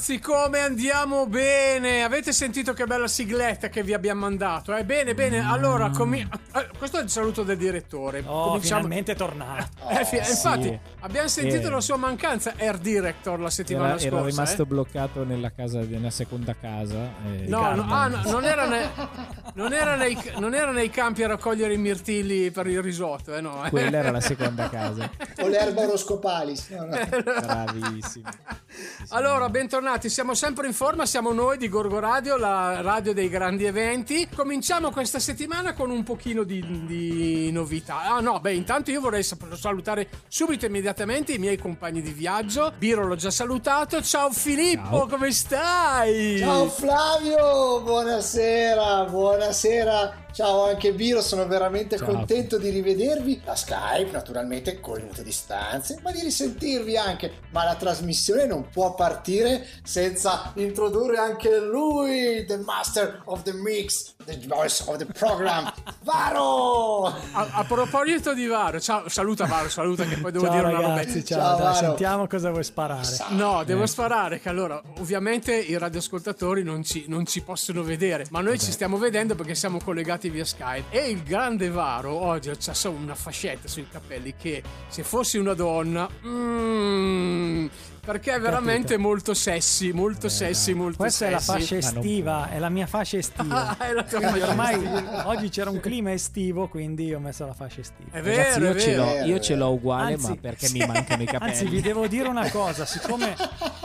ragazzi, come andiamo bene! Avete sentito che bella sigletta che vi abbiamo mandato? Eh? Bene, bene. Allora, comi- eh, questo è il saluto del direttore. Oh, Cominciamo- finalmente è tornato. Eh, fi- sì. Infatti, abbiamo sentito Eh. la sua mancanza, Air Director, la settimana Era, scorsa. era rimasto eh. bloccato nella casa nella seconda casa. eh, No, no, ah, no, non, era ne- non, era nei, non era nei campi a raccogliere i mirtilli per il risotto, eh no. eh. Quella era la seconda casa. O le erbe oroscopalis. No, no. Bravissimo. Allora, bentornati, siamo sempre in forma, siamo noi di Gorgo Radio, la radio dei grandi eventi. Cominciamo questa settimana con un pochino di, di novità. Ah no, beh, intanto io vorrei salutare subito immediatamente i miei compagni di viaggio. Biro l'ho già salutato. Ciao Filippo, Ciao. come stai? Ciao Flavio, buonasera, buonasera. Ciao anche Biro, sono veramente Ciao. contento di rivedervi. La Skype, naturalmente, con le distanze, ma di risentirvi anche. Ma la trasmissione non può partire senza introdurre anche lui, the master of the mix, the voice of the program, Varo! A, a proposito di Varo, ciao, saluta Varo, saluta che poi devo ciao dire una roba. ragazzi, ciao, Ciao, dai, Varo. sentiamo cosa vuoi sparare. No, devo Eh. sparare che allora, ovviamente i radioascoltatori non ci, non ci possono vedere, ma noi ci stiamo vedendo perché siamo collegati via Skype. E il grande Varo oggi c'ha solo una fascetta sui capelli che se fossi una donna... mm, perché è veramente molto sexy, molto sexy, molto Questa è la fascia Ma non estiva, è la mia fascia estiva. Ah, è la tua fascia ormai estiva. oggi c'era un clima estivo, quindi ho messo la fascia estiva. È vero, Ragazzi, io è ce, vero. l'ho, io ce l'ho uguale, Anzi, ma perché sì. mi mancano i capelli. Anzi, vi devo dire una cosa, siccome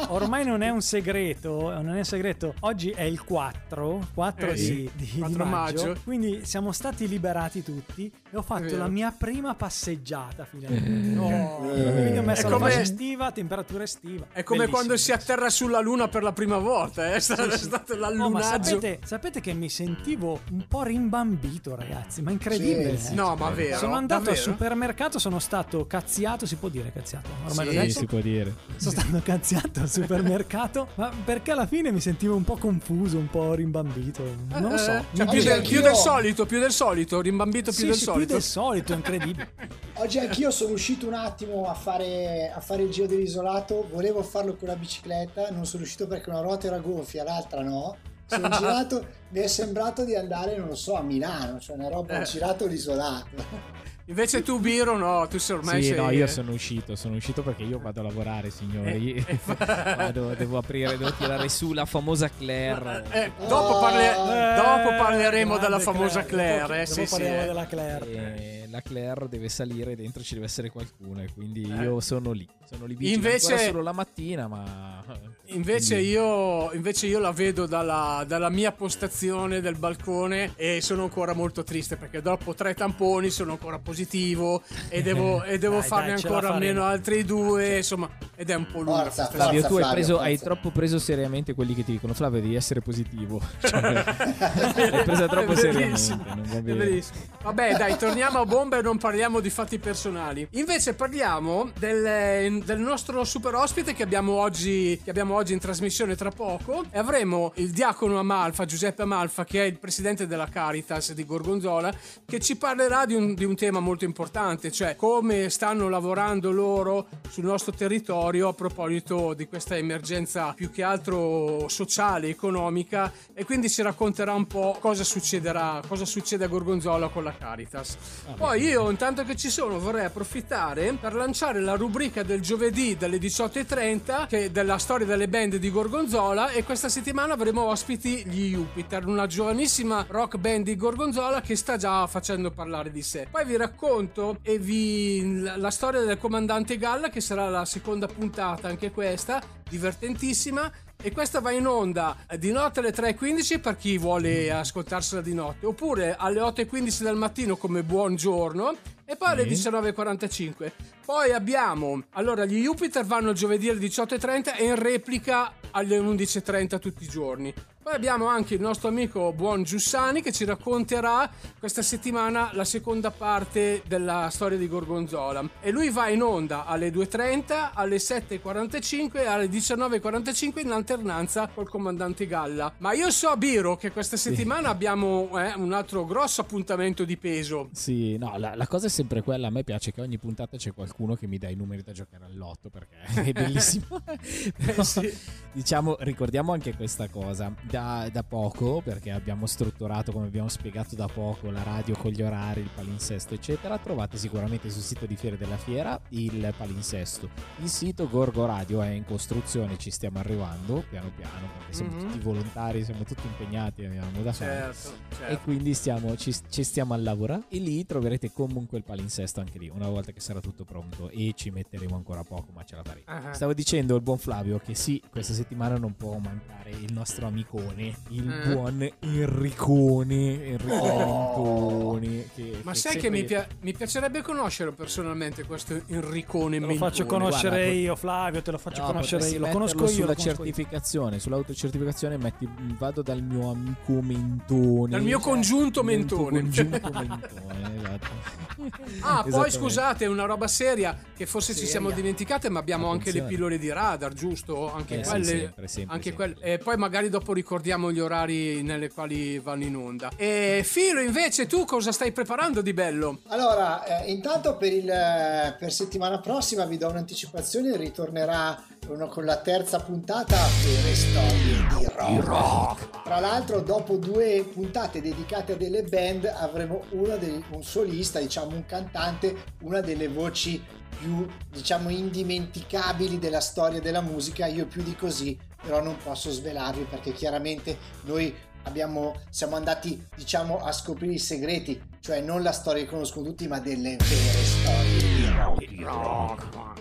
ormai non è un segreto, non è un segreto, oggi è il 4, 4 Eh, di, sì, di- di 4 maggio, maggio. quindi siamo stati liberati tutti e ho fatto la mia prima passeggiata finalmente. Oh, quindi ho messo È la come- fascia estiva, temperatura estiva. È come Bellissimo. quando si atterra sulla luna per la prima volta, eh? è stato, è stato Oh, ma l'allunaggio. sapete, sapete che mi sentivo un po' rimbambito, ragazzi, ma incredibile. Sì, eh. No, ma vero. Sono andato davvero? al supermercato, sono stato cazziato, si può dire cazziato? Ormai Sì, Sì, detto? si può dire. Sono stato cazziato al supermercato, ma perché alla fine mi sentivo un po' confuso, un po' rimbambito. Non lo so. Eh, cioè, più, del, più del solito, più del solito, rimbambito più Sì, del sì, solito. del solito, incredibile. Oggi anch'io sono uscito un attimo a fare, a fare il giro dell'isolato, volevo farlo con la bicicletta, non sono riuscito perché una ruota era gonfia, l'altra no. Sono girato, mi è sembrato di andare, non lo so, a Milano, cioè una roba, ho Eh. girato l'isolato. Invece tu, Biro, no, tu sei ormai Sì, sei... no, io sono uscito, sono uscito perché io vado a lavorare, signori. Eh, Vado- devo aprire, devo tirare su la famosa Claire. Eh, dopo, parle- Eh, dopo parleremo della famosa Claire, Dopo, eh, dopo sì, sì, parliamo eh. della Claire. E la Claire deve salire, dentro ci deve essere qualcuno e quindi Eh. io sono lì. Sono lì vigile Invece- solo la mattina, ma... Invece io, invece io la vedo dalla, dalla mia postazione del balcone e sono ancora molto triste perché dopo tre tamponi sono ancora positivo e devo, e devo Dai, farne dai, ancora almeno altri due, insomma, ed è un po' lunga Forza, questa Flavio, Forza, tu hai, preso- forza. hai troppo preso seriamente quelli che ti dicono Flavio devi essere positivo. Cioè, l'hai presa troppo seriamente. Non va è bene. verissimo. Vabbè, dai, torniamo a bomba e non parliamo di fatti personali. Invece parliamo del, del nostro super ospite che abbiamo, oggi, che abbiamo oggi in trasmissione tra poco. E avremo il diacono Amalfa, Giuseppe Amalfa, che è il presidente della Caritas di Gorgonzola, che ci parlerà di un, di un tema molto importante, cioè come stanno lavorando loro sul nostro territorio a proposito di questa emergenza più che altro sociale, economica e quindi ci racconterà un po' cosa succederà, cosa succede a Gorgonzola con la Caritas. Poi io intanto che ci sono vorrei approfittare per lanciare la rubrica del giovedì dalle 18.30 che è della storia delle band di Gorgonzola e questa settimana avremo ospiti gli Jupiter, una giovanissima rock band di Gorgonzola che sta già facendo parlare di sé. Poi vi racconto e vi la storia del comandante Galla che sarà la seconda puntata anche questa, divertentissima e questa va in onda di notte alle 3.15 per chi vuole ascoltarsela di notte, oppure alle 8.15 del mattino come buongiorno e poi alle 19.45. Poi abbiamo, allora gli Jupiter vanno giovedì alle 18.30 e in replica alle 11.30 tutti i giorni. Poi abbiamo anche il nostro amico Buon Giussani che ci racconterà questa settimana la seconda parte della storia di Gorgonzola. E lui va in onda alle 2.30, alle 7.45 e alle 19.45 in alternanza col comandante Galla. Ma io so, Biro, che questa settimana abbiamo eh, un altro grosso appuntamento di peso. Sì, no, la, la cosa è sempre quella. A me piace che ogni puntata c'è qualcuno che mi dà i numeri da giocare all'otto perché è bellissimo. Però, sì. Diciamo, ricordiamo anche questa cosa. Da, da poco, perché abbiamo strutturato, come abbiamo spiegato da poco, la radio con gli orari, il palinsesto, eccetera. Trovate sicuramente sul sito di Fiere della Fiera il palinsesto. Il sito Gorgo Radio è in costruzione, ci stiamo arrivando piano piano perché siamo Mhm. tutti volontari, siamo tutti impegnati, abbiamo da fare. Certo, E certo. quindi stiamo, ci, ci stiamo a lavorare e lì troverete comunque il palinsesto anche lì una volta che sarà tutto pronto e ci metteremo ancora poco ma ce la faremo. Ah, Stavo dicendo il buon Flavio che sì, questa settimana non può mancare il nostro amicone, il Eh. buon Enricone, Enricone Oh. Mentoni. Che, Ma che sai che mi, pia- mi piacerebbe conoscere personalmente questo Enricone Te lo Mentone. faccio conoscere guarda, io, Flavio, te lo faccio No, conoscere io. Lo conosco io. sulla conosco io. certificazione, sull'autocertificazione metti vado dal mio amico Mentone. Dal mio congiunto Dal tuo Mentone. congiunto Mentone, esatto. Ah, poi scusate, una roba seria che forse ci Seria. siamo dimenticate, ma abbiamo anche le pillole di radar, giusto? Anche Eh sì, quelle. sempre, sempre, anche sempre. quelle- E poi magari dopo ricordiamo gli orari nelle quali vanno in onda. E Filo, invece, tu cosa stai preparando di bello? Allora, eh, intanto per, il, eh, per settimana prossima vi do un'anticipazione, ritornerà uno con la terza puntata per storie di rock. Tra l'altro, dopo due puntate dedicate a delle band, avremo una dei- un solista, diciamo un cantante, una delle voci più, diciamo, indimenticabili della storia della musica. Io più di così, però non posso svelarvi perché chiaramente noi abbiamo, siamo andati, diciamo, a scoprire i segreti, cioè non la storia che conoscono tutti, ma delle vere storie rock.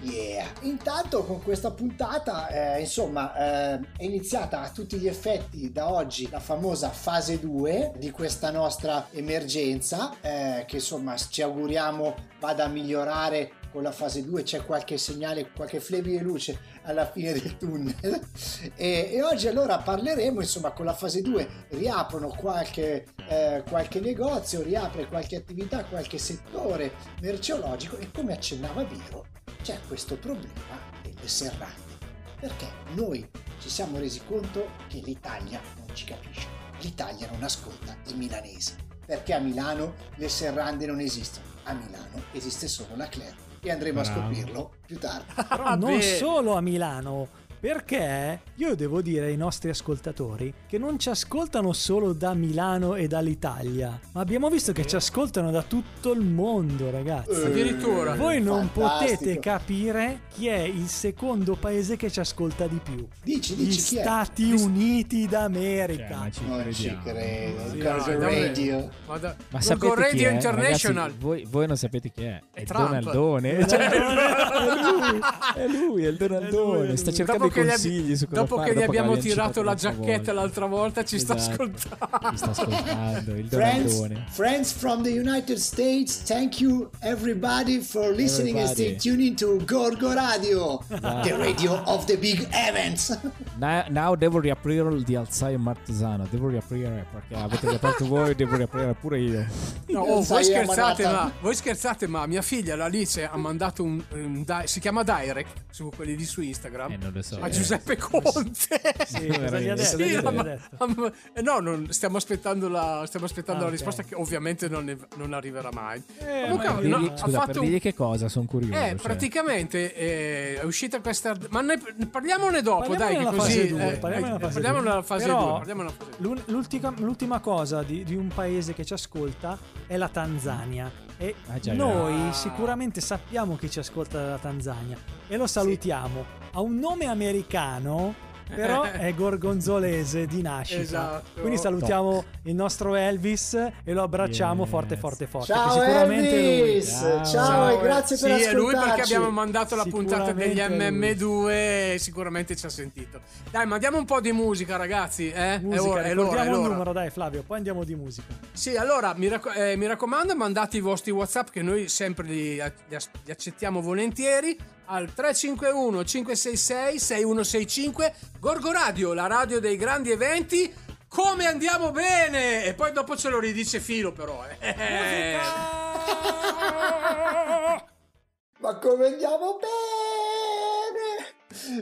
Yeah. Intanto con questa puntata, eh, insomma, eh, è iniziata a tutti gli effetti da oggi la famosa fase 2 di questa nostra emergenza, eh, che insomma ci auguriamo vada a migliorare con la fase 2 c'è qualche segnale, qualche flebile luce alla fine del tunnel. E, e oggi allora parleremo, insomma, con la fase 2 riaprono qualche, eh, qualche negozio, riapre qualche attività, qualche settore merceologico e come accennava Viro c'è questo problema delle serrande. Perché noi ci siamo resi conto che l'Italia non ci capisce. L'Italia non ascolta i milanesi. Perché a Milano le serrande non esistono. A Milano esiste solo la Claire. E andremo a Bravo. scoprirlo più tardi. Però Ah, non solo a Milano. Perché io devo dire ai nostri ascoltatori che non ci ascoltano solo da Milano e dall'Italia, ma abbiamo visto che ci ascoltano da tutto il mondo, ragazzi. Addirittura. Voi non Fantastico. potete capire chi è il secondo paese che ci ascolta di più. Dici, Gli dici chi è? Stati Uniti Cioè, d'America. ma ci Non ci credo. Sì, davvero. Radio. Ma, da- Ma sapete chi Radio è? International. Ragazzi, voi, voi non sapete chi è. È È. Donaldone. Cioè, è lui, è lui, è il Donaldone. Sta cercando i Dopo che consigli su cosa dopo fare. che gli dopo abbiamo l'abbiamo tirato la giacchetta volta. l'altra volta, ci sta Esatto. ascoltando. Ci sta ascoltando il Friends, friends from the United States, thank you everybody for listening and stay Everybody. tuning to Gorgo Radio, the radio of the big events. Now, now devo riaprire il di Alzheimer Martesano. Devo riaprire perché avete riaperto voi, devo riaprire pure io. No, oh, voi scherzate, ma voi scherzate, ma mia figlia, la Alice, ha mandato un, un di- si chiama Direct su quelli di su Instagram Eh, non lo so. A eh. Giuseppe Conte. Sì? Sì, ma- eh, no, non- stiamo aspettando la, stiamo aspettando Ah, la risposta che ovviamente non, ne- non arriverà mai. Eh, Comunque, ma no, dirgli- ha scusa, fatto per un- dirgli che cosa? Sono curioso. Eh, cioè. praticamente eh, è uscita questa. Ma ne, parliamone dopo, Parliamo dai, che così. fase due, eh, parliamo eh, nella fase parliamo due. nella fase Però, 2. Parliamo nella fase due. l'un- l'ultima, l'ultima cosa di, di un paese che ci ascolta è la Tanzania. E Ah, già, noi già. sicuramente sappiamo chi ci ascolta dalla Tanzania e lo salutiamo. Ha un nome americano, però è gorgonzolese di nascita. Esatto. Quindi salutiamo il nostro Elvis e lo abbracciamo Yes. forte, forte, forte. Ciao sicuramente è lui. Elvis, ciao, Ciao. e grazie per sì, è lui ascoltarci. perché abbiamo mandato la puntata degli Sicuramente è lui. MM2 e sicuramente ci ha sentito. Dai, mandiamo un po' di musica, ragazzi. Eh? Musica, è ora, è l'ora, è il numero, dai Flavio, poi andiamo di musica. Sì, allora mi, racco- eh, mi raccomando, mandate i vostri WhatsApp che noi sempre li, li accettiamo volentieri al 351 566 6165 Gorgo Radio, la radio dei grandi eventi. come andiamo bene! E poi dopo ce lo ridice Filo però. Eh. Ma come andiamo bene!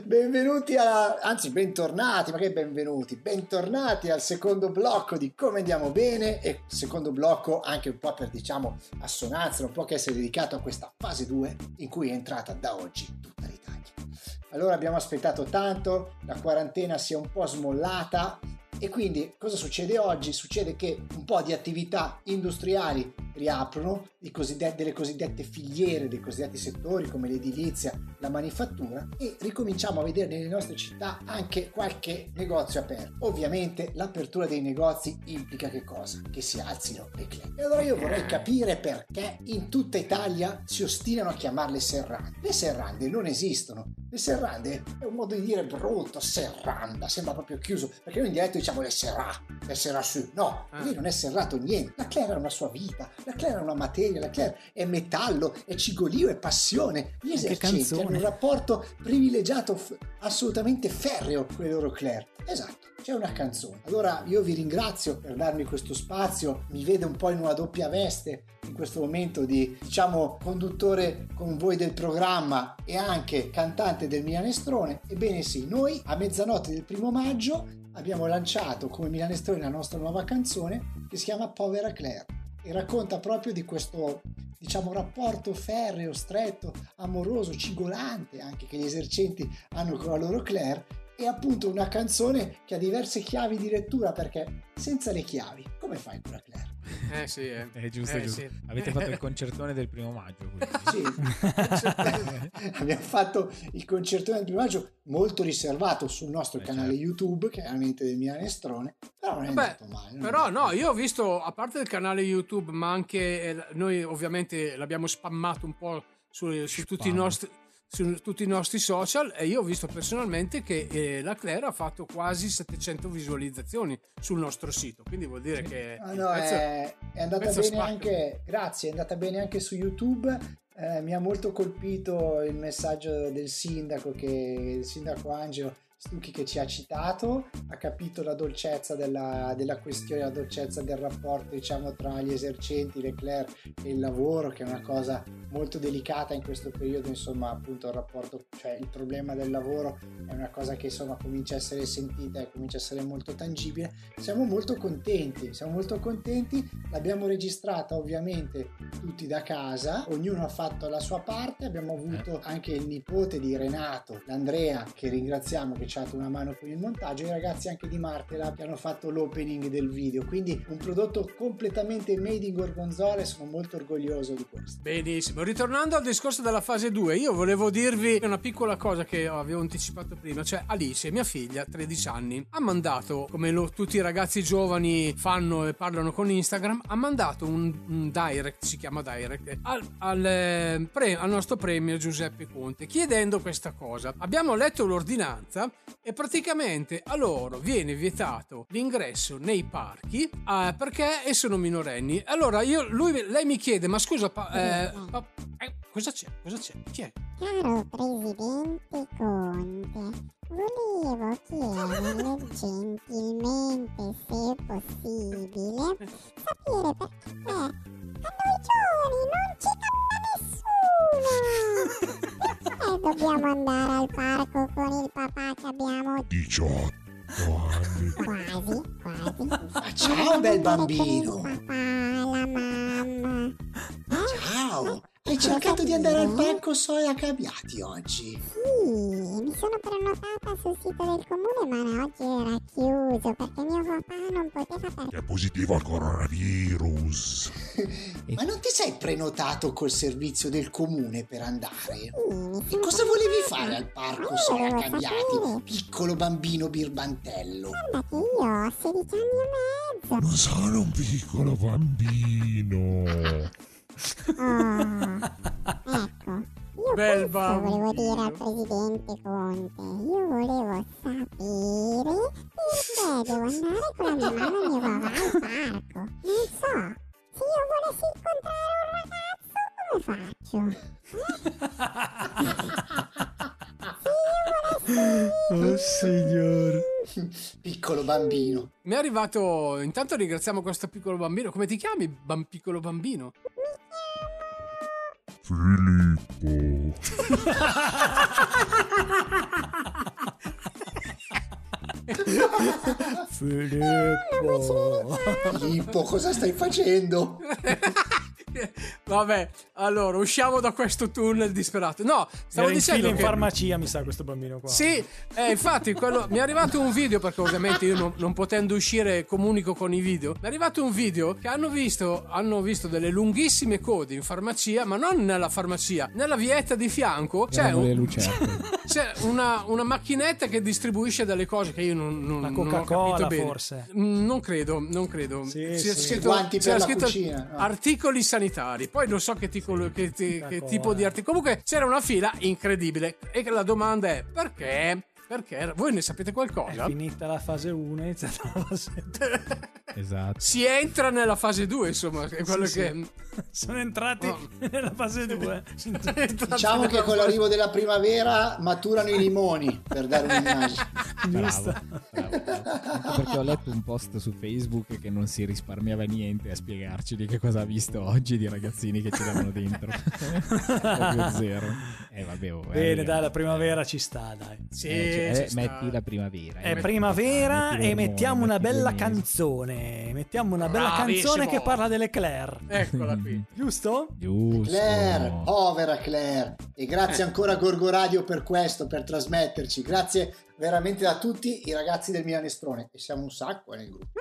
Benvenuti a... anzi bentornati, ma che benvenuti? Bentornati al secondo blocco di Come andiamo bene e secondo blocco anche un po' per diciamo assonanza, un po' che essere dedicato a questa fase 2 in cui è entrata da oggi tutta l'Italia. Allora abbiamo aspettato tanto, la quarantena si è un po' smollata e quindi cosa succede oggi? Succede che un po' di attività industriali riaprono, cosiddette, delle cosiddette filiere, dei cosiddetti settori come l'edilizia, la manifattura e ricominciamo a vedere nelle nostre città anche qualche negozio aperto. Ovviamente l'apertura dei negozi implica che cosa? Che si alzino le clem. E allora io vorrei capire perché in tutta Italia si ostinano a chiamarle serrande. Le serrande non esistono. Le serrande è un modo di dire brutto, serranda, sembra proprio chiuso, perché noi in dialetto diciamo le serrà, le serrà su. No, Ah. lì non è serrato niente. La Claire ha una sua vita, la Claire ha una materia, la Claire è metallo, è cigolio, è passione. Gli esercenti hanno un rapporto privilegiato, assolutamente ferreo con le loro Claire. Esatto, c'è una canzone. Allora io vi ringrazio per darmi questo spazio, mi vede un po' in una doppia veste in questo momento di, diciamo, conduttore con voi del programma e anche cantante del Milanestrone. Ebbene sì, noi a mezzanotte del primo maggio abbiamo lanciato come Milanestrone la nostra nuova canzone che si chiama Povera Claire e racconta proprio di questo diciamo rapporto ferreo, stretto, amoroso, cigolante anche che gli esercenti hanno con la loro Claire è appunto una canzone che ha diverse chiavi di lettura perché senza le chiavi come fai con la Claire? Eh sì, eh. È giusto, Eh, giusto. sì. Avete fatto il concertone del primo maggio. quindi. Sì, abbiamo fatto il concertone del primo maggio molto riservato sul nostro Eh, canale certo. YouTube, chiaramente del Milanestrone, però non è Vabbè, andato male. Però no, io ho visto, a parte il canale YouTube, ma anche eh, noi ovviamente l'abbiamo spammato un po' su, su tutti, i nostri, su tutti i nostri social e io ho visto personalmente che eh, la Claire ha fatto quasi 700 visualizzazioni sul nostro sito, quindi vuol dire che... Ah, no, pezzo- è, è andata bene spacca. anche, grazie, è andata bene anche su YouTube. Eh, mi ha molto colpito il messaggio del sindaco, che, il sindaco Angelo Stucchi che ci ha citato, ha capito la dolcezza della, della questione, la dolcezza del rapporto diciamo tra gli esercenti, le Claire e il lavoro, che è una cosa molto delicata in questo periodo, insomma appunto il rapporto, cioè il problema del lavoro è una cosa che insomma comincia a essere sentita e comincia a essere molto tangibile. Siamo molto contenti, siamo molto contenti, l'abbiamo registrata ovviamente tutti da casa, ognuno ha fatto la sua parte, abbiamo avuto anche il nipote di Renato, l'Andrea, che ringraziamo che ci ha dato una mano con il montaggio, e i ragazzi anche di Martela che hanno fatto l'opening del video, quindi un prodotto completamente made in Gorgonzola e sono molto orgoglioso di questo. Benissimo, ritornando al discorso della fase 2, io volevo dirvi una piccola cosa che avevo anticipato prima, cioè Alice, mia figlia, 13 anni, ha mandato, come lo- tutti i ragazzi giovani fanno e parlano con Instagram, ha mandato un, un direct, si chiama direct, al, al, eh, pre- al nostro premio Giuseppe Conte, chiedendo questa cosa. Abbiamo letto l'ordinanza e praticamente a loro viene vietato l'ingresso nei parchi eh, perché sono minorenni. Allora io, lui, lei mi chiede, ma scusa, pa- eh, pa- eh, cosa c'è? Cosa c'è? Chi è? Caro Presidente Conte, volevo chiederle gentilmente, se possibile, sapere perché dobbiamo andare al parco con il papà che abbiamo 18 anni. quasi, quasi. Ah, ciao bel bambino! Papà, cercato di andare al parco Soia Cabiati oggi? Sì, mi sono prenotata sul sito del comune ma oggi era chiuso perché mio papà non poteva perché È positivo al coronavirus. Ma non ti sei prenotato col servizio del comune per andare? mi E cosa volevi fare al parco Io Soia sapere. piccolo bambino birbantello? Guarda che io ho 16 anni e mezzo. Non sono un piccolo bambino. Oh, ecco. Io Bel questo volevo dire al presidente Conte. Io volevo sapere perché devo andare con la mia e mio papà al parco. Non so, se io volessi incontrare un ragazzo, come faccio? Oh signor. Piccolo bambino. Mi è arrivato. Intanto ringraziamo questo piccolo bambino. Come ti chiami, bam- piccolo bambino? Filippo. Filippo. Filippo, cosa stai facendo? Vabbè, allora usciamo da questo tunnel disperato. No, stavo Era in dicendo in che- farmacia, mi sa, questo bambino qua. Sì, eh, infatti quello- mi è arrivato un video perché ovviamente io non, non potendo uscire comunico con i video. Mi è arrivato un video che hanno visto, hanno visto delle lunghissime code in farmacia, ma non nella farmacia, nella vietta di fianco c'è, un- c'è una, una macchinetta che distribuisce delle cose che io non, non, La non ho Coca-Cola, capito bene. forse. Mm, Non credo, non credo. Sì, C'era sì. scritto, la scritto no. articoli sanitari. Poi non so che, tipo- che- che- che tipo di articoli. Comunque c'era una fila incredibile. E la domanda è: perché? Perché? Voi ne sapete È qualcosa? finita la fase 1, è iniziata la fase 2. Esatto. Si entra nella fase 2, insomma, è quello Sì, che. Sono entrati Oh. nella fase 2. Diciamo che con l'arrivo della primavera maturano i limoni, per dare un'immagine. Bravo, bravo, bravo. Perché ho letto un post su Facebook che non si risparmiava niente a spiegarci di che cosa ha visto oggi di ragazzini che ce l'avano dentro. Proprio zero. Eh vabbè, oh, Bene, eh, dai, la primavera ci sta, dai. Sì, eh, ci eh, metti la primavera. È eh, primavera metti e mettiamo una bella canzone. Mettiamo una bella Bravissimo. canzone che parla delle Claire. Eccola qui. Giusto? Giusto. Claire, povera Claire. E grazie ancora a Gorgo Radio per questo, per trasmetterci. Grazie veramente a tutti i ragazzi del Milanestrone. E siamo un sacco nel gruppo.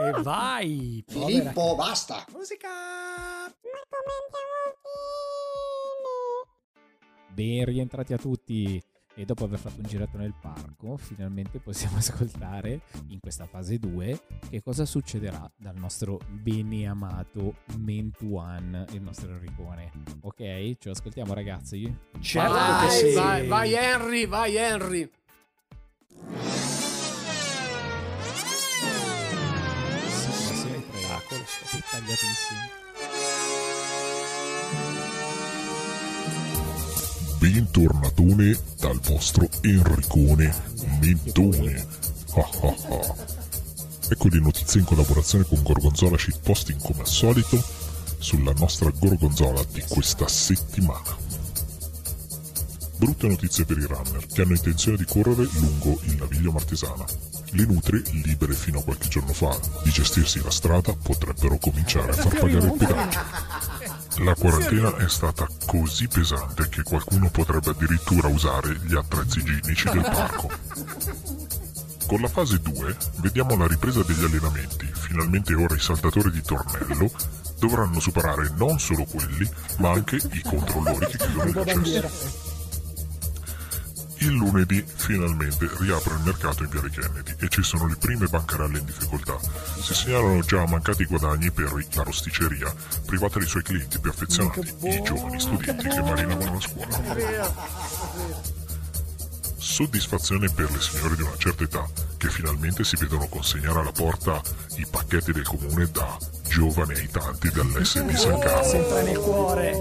E vai! povera- Filippo, basta. Musica! Ben rientrati a tutti. E dopo aver fatto un giretto nel parco, finalmente possiamo ascoltare in questa fase 2 che cosa succederà dal nostro beneamato Mentuan, il nostro Enricone. Ok? Ce lo ascoltiamo ragazzi? Certo vai, che sì. vai, vai, Henry, vai, Henry. Siamo sempre dettagliatissimi. Bentornatone dal vostro Enricone Mentone. Ah ah ah. Ecco le notizie in collaborazione con Gorgonzola Shitposting come al solito sulla nostra Gorgonzola di questa settimana. Brutte notizie per i runner che hanno intenzione di correre lungo il Naviglio Martesana. Le nutre, libere fino a qualche giorno fa di gestirsi la strada, potrebbero cominciare a far pagare il pedaggio. La quarantena è stata così pesante che qualcuno potrebbe addirittura usare gli attrezzi igienici del parco. Con la fase 2 vediamo la ripresa degli allenamenti. Finalmente ora i saltatori di tornello dovranno superare non solo quelli, ma anche i controllori che chiudono il accesso. Il lunedì finalmente riapre il mercato in Viale Kennedy e ci sono le prime bancarelle in difficoltà. Si segnalano già mancati guadagni per la rosticceria, privata dei suoi clienti più affezionati, i giovani studenti che marinavano la scuola. Soddisfazione per le signore di una certa età che finalmente si vedono consegnare alla porta i pacchetti del comune da giovani aitanti dall'SD San Carlo. Sempre nel cuore.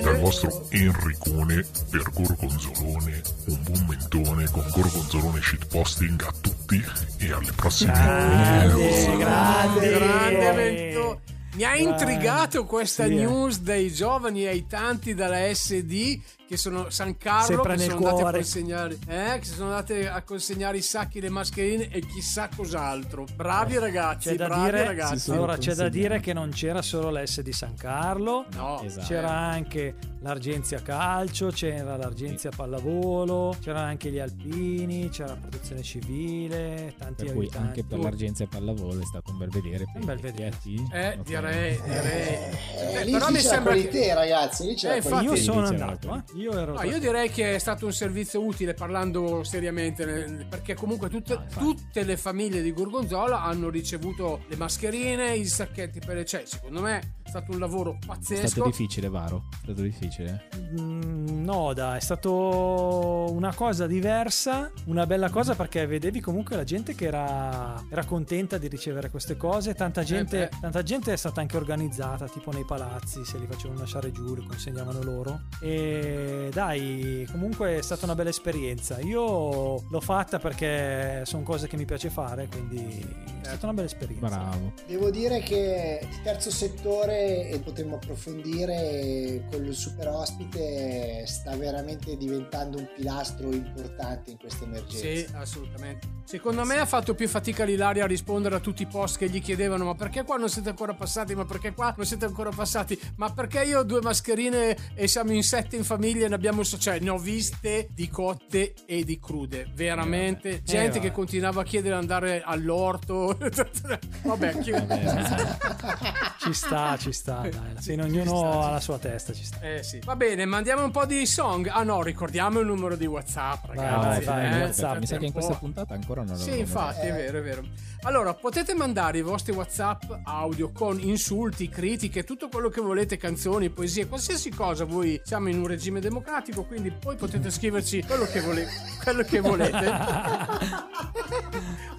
Dal vostro Enricone per Gorgonzolone, un buon mentone con Gorgonzolone shitposting a tutti e alle prossime Grande, grande, Grande evento. Mi ha intrigato questa Sì, eh. news dei giovani aitanti dalla SD che sono San Carlo Sempre che nel sono andati a consegnare eh, che sono andati a consegnare i sacchi le mascherine e chissà cos'altro bravi ragazzi C'è da bravi dire, ragazzi allora, c'è da dire che non c'era solo l'S di San Carlo, no Esatto. c'era anche l'Argenzia Calcio, c'era l'Argenzia Pallavolo, c'erano anche gli Alpini, c'era la Protezione Civile, tanti Per cui aiutanti. anche per l'Argenzia Pallavolo è stato un bel vedere. Un bel vedere. eh direi direi Eh, Eh, lì però mi sembra che qualità, ragazzi. Lì c'era Eh, qualità. Io Infatti, sono andato, eh. Io ero No, io direi che è stato un servizio utile parlando seriamente perché comunque tutte, No, infatti. tutte le famiglie di Gorgonzola hanno ricevuto le mascherine, i sacchetti per le cioè, secondo me è stato un lavoro È pazzesco. stato difficile, Varo. È stato difficile. Mm, no, dai, è stato una cosa diversa, una bella cosa perché vedevi comunque la gente che era, era contenta di ricevere queste cose. Tanta gente, beh. tanta gente è stata anche organizzata, tipo nei palazzi, se li facevano lasciare giù, li consegnavano loro. E dai, comunque è stata una bella esperienza. Io l'ho fatta perché sono cose che mi piace fare, quindi stata una bella esperienza. Bravo. Devo dire che il terzo settore, e potremmo approfondire, quello del super ospite, sta veramente diventando un pilastro importante in questa emergenza. Sì, assolutamente. Secondo me ha fatto più fatica l'Ilaria a rispondere a tutti i post che gli chiedevano: Ma perché qua non siete ancora passati? Ma perché qua non siete ancora passati? Ma perché io ho due mascherine e siamo in sette in famiglia e ne abbiamo. Cioè, ne ho viste di cotte e di crude. Veramente. Gente Eh, che va. continuava a chiedere di andare all'orto. Vabbè, chi- Ci sta, ci sta, dai. Sì, fine ci ognuno sta, ci ha la sua testa, ci sta. Eh sì. Va bene, mandiamo un po' di song. Ah no, ricordiamo il numero di WhatsApp, ragazzi. vai, vai, eh, WhatsApp. Mi sa che in questa puntata ancora non Sì, l'avevo infatti, è vero, è vero. Allora, potete mandare i vostri WhatsApp audio con insulti, critiche, tutto quello che volete, canzoni, poesie, qualsiasi cosa. Voi siamo in un regime democratico, quindi poi potete scriverci quello che, vole- quello che volete.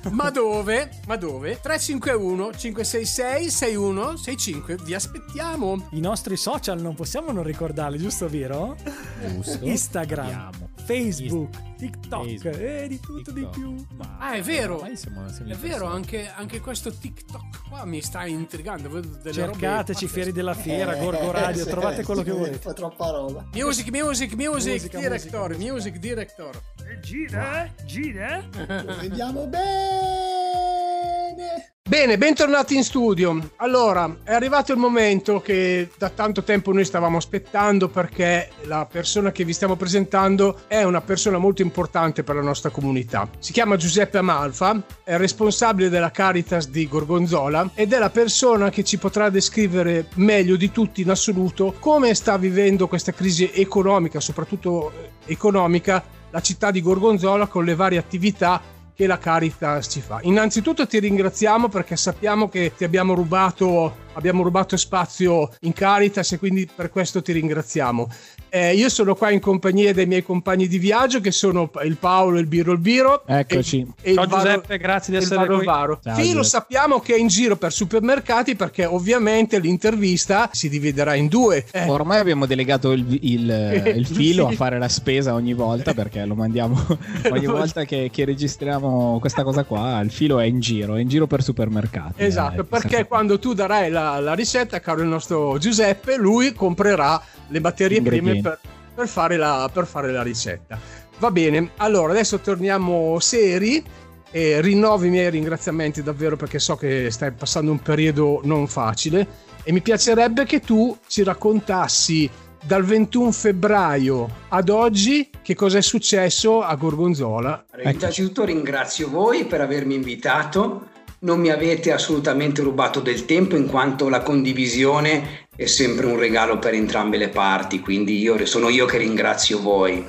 Ma dove? Ma dove? 351 566 6165. Vi aspettiamo. I nostri social non possiamo non ricordarli, giusto vero? Giusto. Instagram, Abbiamo. Facebook, TikTok Facebook, e di tutto di TikTok. più. Ma Ah, è vero. siamo- siamo È vero, anche, anche questo TikTok qua mi sta intrigando. Cercateci. Fieri della Fiera, Eh, Gorgo Radio, sì, trovate quello che volete. Fa troppa roba. Music, music, music, Musica, director, musica, music, director. Gira, gira. Lo vediamo bene. Bene, bentornati in studio. Allora, è arrivato il momento che da tanto tempo noi stavamo aspettando perché la persona che vi stiamo presentando è una persona molto importante per la nostra comunità. Si chiama Giuseppe Amalfa, è responsabile della Caritas di Gorgonzola ed è la persona che ci potrà descrivere meglio di tutti in assoluto come sta vivendo questa crisi economica, soprattutto eh, economica, la città di Gorgonzola con le varie attività che la Caritas ci fa. Innanzitutto ti ringraziamo perché sappiamo che ti abbiamo rubato, abbiamo rubato spazio in Caritas e quindi per questo ti ringraziamo. Eh, io sono qua in compagnia dei miei compagni di viaggio che sono il Paolo, il Biro, il Biro. Eccoci. E, e Ciao Varo- Giuseppe, grazie di essere Varo qui. Varo. Ciao, Filo Giuseppe. sappiamo che è in giro per supermercati perché ovviamente l'intervista si dividerà in due. Eh, Ormai abbiamo delegato il, il- il filo Sì. a fare la spesa ogni volta perché lo mandiamo ogni volta che, che registriamo questa cosa qua. Il filo è in giro, è in giro per supermercati. Esatto, eh, perché sempre- quando tu darai la, la ricetta, caro il nostro Giuseppe, lui comprerà le materie prime. Per, per fare la, per fare la ricetta. Va bene, allora adesso torniamo seri. E rinnovo i miei ringraziamenti davvero perché so che stai passando un periodo non facile e mi piacerebbe che tu ci raccontassi dal 21 febbraio ad oggi che cosa è successo a Gorgonzola. Innanzitutto ringrazio voi per avermi invitato, non mi avete assolutamente rubato del tempo in quanto la condivisione è sempre un regalo per entrambe le parti, quindi io, sono io che ringrazio voi.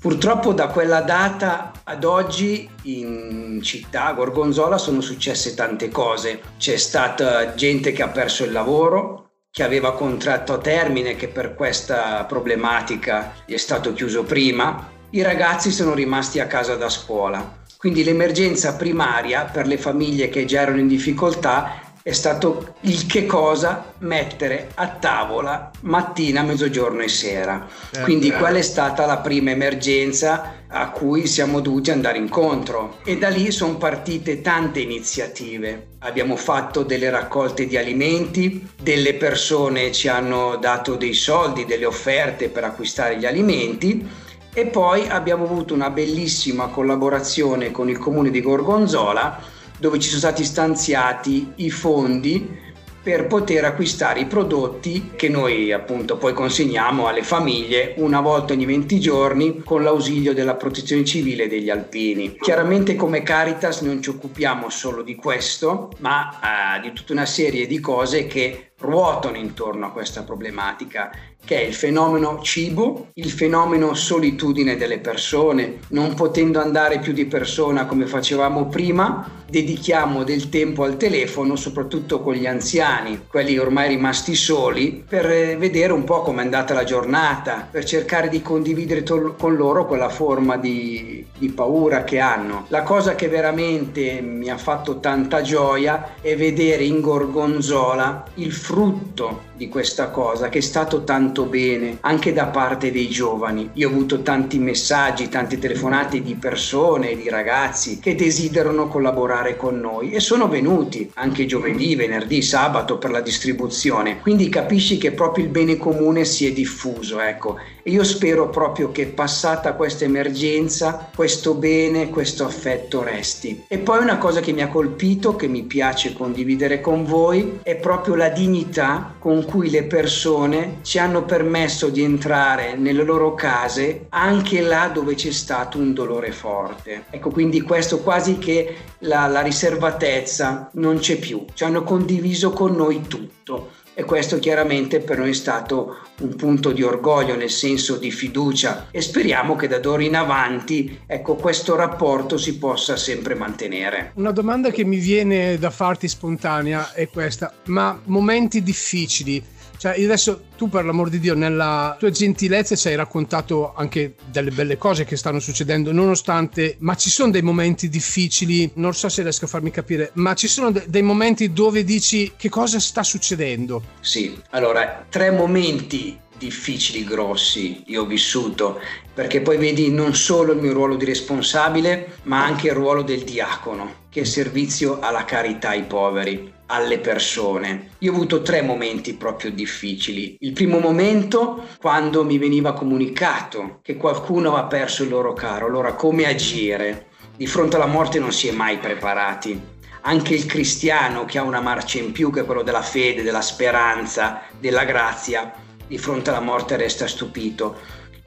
Purtroppo da quella data ad oggi in città Gorgonzola sono successe tante cose. C'è stata gente che ha perso il lavoro, che aveva contratto a termine, che per questa problematica è stato chiuso prima. I ragazzi sono rimasti a casa da scuola. Quindi l'emergenza primaria per le famiglie che già erano in difficoltà è stato il che cosa mettere a tavola mattina, mezzogiorno e sera. Quindi quella è stata la prima emergenza a cui siamo dovuti andare incontro e da lì sono partite tante iniziative. Abbiamo fatto delle raccolte di alimenti, delle persone ci hanno dato dei soldi, delle offerte per acquistare gli alimenti e poi abbiamo avuto una bellissima collaborazione con il comune di Gorgonzola dove ci sono stati stanziati i fondi per poter acquistare i prodotti che noi appunto poi consegniamo alle famiglie una volta ogni 20 giorni con l'ausilio della protezione civile degli alpini. Chiaramente come Caritas non ci occupiamo solo di questo, ma eh, di tutta una serie di cose che ruotano intorno a questa problematica che è il fenomeno cibo, il fenomeno solitudine delle persone, non potendo andare più di persona come facevamo prima, dedichiamo del tempo al telefono, soprattutto con gli anziani, quelli ormai rimasti soli, per eh, vedere un po' com'è andata la giornata, per cercare di condividere to- con loro quella forma di, di paura che hanno. La cosa che veramente mi ha fatto tanta gioia è vedere in Gorgonzola il frutto di questa cosa che è stato tanto bene anche da parte dei giovani. Io ho avuto tanti messaggi, tante telefonate di persone, di ragazzi che desiderano collaborare con noi e sono venuti anche giovedì, venerdì, sabato per la distribuzione. Quindi capisci che proprio il bene comune si è diffuso, ecco. E io spero proprio che passata questa emergenza, questo bene, questo affetto resti. E poi una cosa che mi ha colpito, che mi piace condividere con voi, è proprio la dignità con cui le persone ci hanno permesso di entrare nelle loro case anche là dove c'è stato un dolore forte. Ecco, quindi questo quasi che la, la riservatezza non c'è più, ci hanno condiviso con noi tutto e questo chiaramente per noi è stato un punto di orgoglio nel senso di fiducia e speriamo che da d'ora in avanti ecco questo rapporto si possa sempre mantenere. Una domanda che mi viene da farti spontanea è questa, ma momenti difficili cioè, adesso tu, per l'amor di Dio, nella tua gentilezza ci hai raccontato anche delle belle cose che stanno succedendo, nonostante, ma ci sono dei momenti difficili, non so se riesco a farmi capire, ma ci sono de- dei momenti dove dici che cosa sta succedendo? Sì, allora, tre momenti difficili, grossi, io ho vissuto, perché poi vedi non solo il mio ruolo di responsabile, ma anche il ruolo del diacono, che è servizio alla carità ai poveri alle persone. Io ho avuto tre momenti proprio difficili. Il primo momento quando mi veniva comunicato che qualcuno aveva perso il loro caro, allora come agire? Di fronte alla morte non si è mai preparati. Anche il cristiano che ha una marcia in più, che è quello della fede, della speranza, della grazia, di fronte alla morte resta stupito.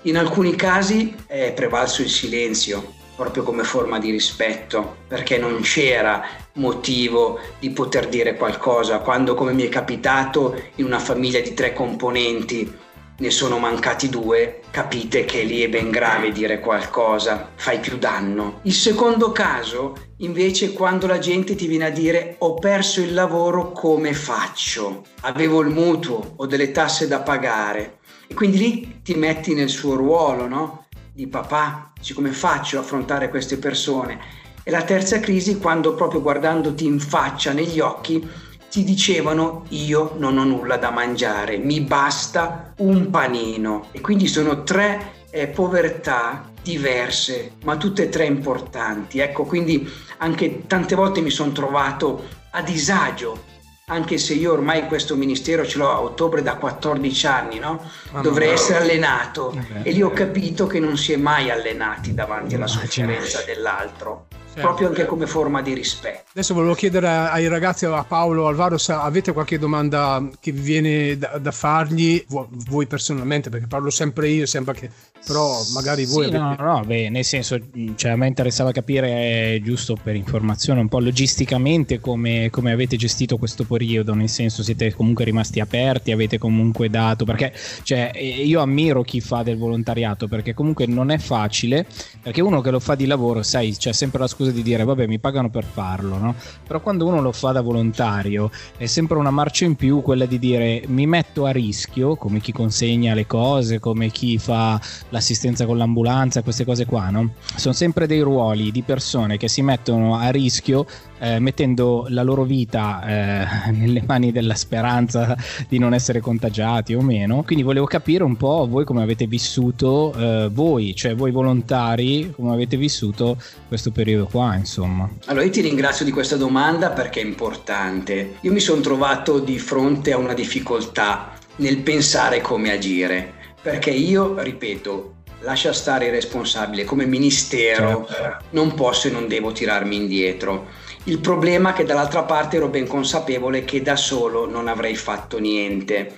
In alcuni casi è prevalso il silenzio, proprio come forma di rispetto, perché non c'era motivo di poter dire qualcosa, quando come mi è capitato in una famiglia di tre componenti ne sono mancati due, capite che lì è ben grave dire qualcosa, fai più danno. Il secondo caso, invece, quando la gente ti viene a dire ho perso il lavoro, come faccio? Avevo il mutuo, ho delle tasse da pagare. E quindi lì ti metti nel suo ruolo, no? Di papà, dici come faccio affrontare queste persone. E la terza crisi quando proprio guardandoti in faccia, negli occhi, ti dicevano io non ho nulla da mangiare, mi basta un panino. E quindi sono tre eh, povertà diverse, ma tutte e tre importanti. Ecco, quindi anche tante volte mi sono trovato a disagio anche se io ormai questo ministero ce l'ho a ottobre da 14 anni, no? dovrei essere allenato eh e lì ho capito che non si è mai allenati davanti alla sofferenza dell'altro. Certo. proprio anche come forma di rispetto. Adesso volevo chiedere ai ragazzi, a Paolo, Alvaro, se avete qualche domanda che vi viene da, da fargli, voi personalmente, perché parlo sempre io, sembra che però magari voi... Sì, avete... No, no, beh, nel senso, cioè, a me interessava capire, giusto per informazione, un po' logisticamente come, come avete gestito questo periodo, nel senso siete comunque rimasti aperti, avete comunque dato, perché cioè, io ammiro chi fa del volontariato, perché comunque non è facile, perché uno che lo fa di lavoro, sai, c'è sempre la scusa di dire vabbè mi pagano per farlo, no? Però quando uno lo fa da volontario è sempre una marcia in più quella di dire mi metto a rischio, come chi consegna le cose, come chi fa l'assistenza con l'ambulanza, queste cose qua, no? Sono sempre dei ruoli di persone che si mettono a rischio eh, mettendo la loro vita eh, nelle mani della speranza di non essere contagiati o meno. Quindi volevo capire un po' voi come avete vissuto, eh, voi, cioè voi volontari, come avete vissuto questo periodo qua, insomma. Allora io ti ringrazio di questa domanda perché è importante. Io mi sono trovato di fronte a una difficoltà nel pensare come agire, perché io, ripeto, lascia stare il responsabile come ministero, certo. non posso e non devo tirarmi indietro. Il problema è che dall'altra parte ero ben consapevole che da solo non avrei fatto niente.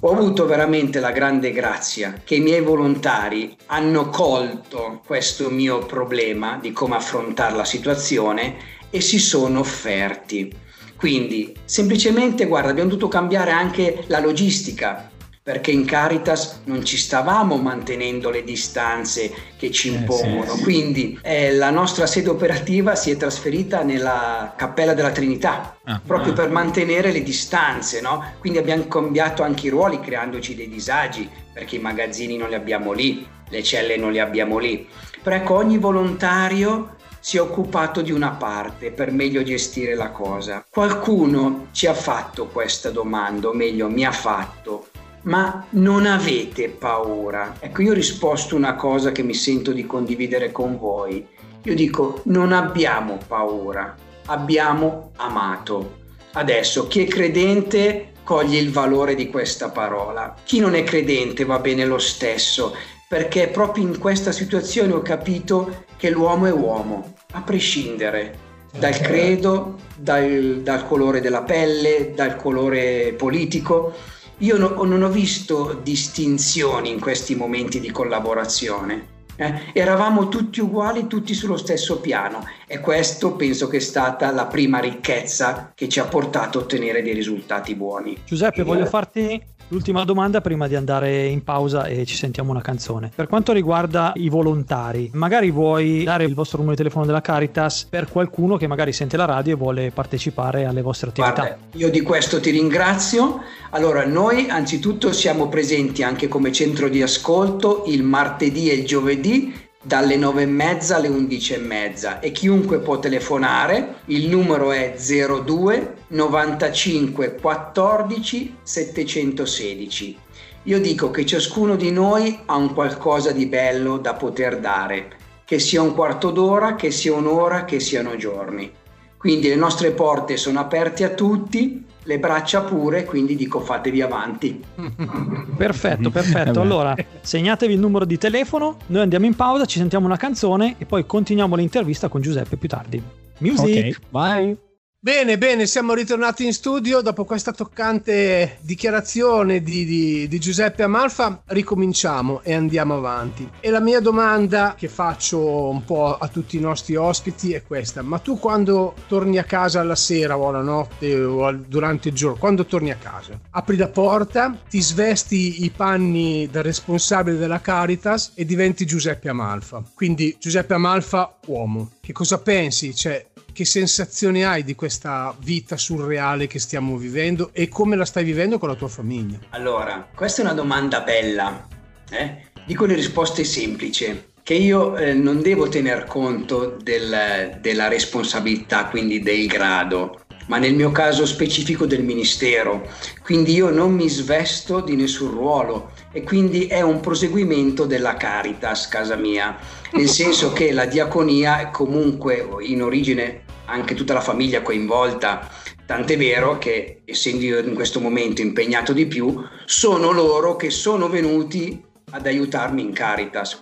Ho avuto veramente la grande grazia che i miei volontari hanno colto questo mio problema di come affrontare la situazione e si sono offerti. Quindi semplicemente, guarda, abbiamo dovuto cambiare anche la logistica perché in Caritas non ci stavamo mantenendo le distanze che ci impongono. sì, sì. Quindi eh, la nostra sede operativa si è trasferita nella Cappella della Trinità, Ah. proprio per mantenere le distanze, no? Quindi abbiamo cambiato anche i ruoli creandoci dei disagi, perché i magazzini non li abbiamo lì, le celle non le abbiamo lì. Però ecco, ogni volontario si è occupato di una parte per meglio gestire la cosa. Qualcuno ci ha fatto questa domanda, o meglio mi ha fatto, ma non avete paura? Ecco, io ho risposto una cosa che mi sento di condividere con voi. Io dico, non abbiamo paura, abbiamo amato. Adesso, chi è credente coglie il valore di questa parola. Chi non è credente va bene lo stesso, perché proprio in questa situazione ho capito che l'uomo è uomo, a prescindere dal credo, dal, dal colore della pelle, dal colore politico. Io no- non ho visto distinzioni in questi momenti di collaborazione. eh. Eravamo tutti uguali, tutti sullo stesso piano e questo penso che è stata la prima ricchezza che ci ha portato a ottenere dei risultati buoni. Giuseppe, voglio farti l'ultima domanda prima di andare in pausa e ci sentiamo una canzone. Per quanto riguarda i volontari, magari vuoi dare il vostro numero di telefono della Caritas per qualcuno che magari sente la radio e vuole partecipare alle vostre attività. Guarda, io di questo ti ringrazio. Allora, noi anzitutto siamo presenti anche come centro di ascolto il martedì e il giovedì dalle 9 e mezza alle 11 e mezza e chiunque può telefonare, il numero è 02 95 14 716. Io dico che ciascuno di noi ha un qualcosa di bello da poter dare, che sia un quarto d'ora, che sia un'ora, che siano giorni. Quindi le nostre porte sono aperte a tutti, le braccia pure, quindi dico fatevi avanti. Perfetto, perfetto. Eh. Allora, segnatevi il numero di telefono, noi andiamo in pausa, ci sentiamo una canzone e poi continuiamo l'intervista con Giuseppe più tardi. Music! Ok, vai. Bene, bene, siamo ritornati in studio dopo questa toccante dichiarazione di, di- di Giuseppe Amalfa. Ricominciamo e andiamo avanti. E la mia domanda che faccio un po' a tutti i nostri ospiti è questa: ma tu quando torni a casa alla sera o alla notte o durante il giorno, quando torni a casa, apri la porta, ti svesti i panni da responsabile della Caritas e diventi Giuseppe Amalfa. Quindi Giuseppe Amalfa, uomo. Che cosa pensi? Cioè, che sensazioni hai di questa vita surreale che stiamo vivendo e come la stai vivendo con la tua famiglia? Allora, questa è una domanda bella. eh? Dico una risposta semplice, che io eh, non devo tener conto del- della responsabilità, quindi del grado, ma nel mio caso specifico del ministero. Quindi io non mi svesto di nessun ruolo e quindi è un proseguimento della Caritas, casa mia, nel senso che la diaconia è comunque in origine anche tutta la famiglia coinvolta, tant'è vero che essendo io in questo momento impegnato di più, sono loro che sono venuti ad aiutarmi in Caritas.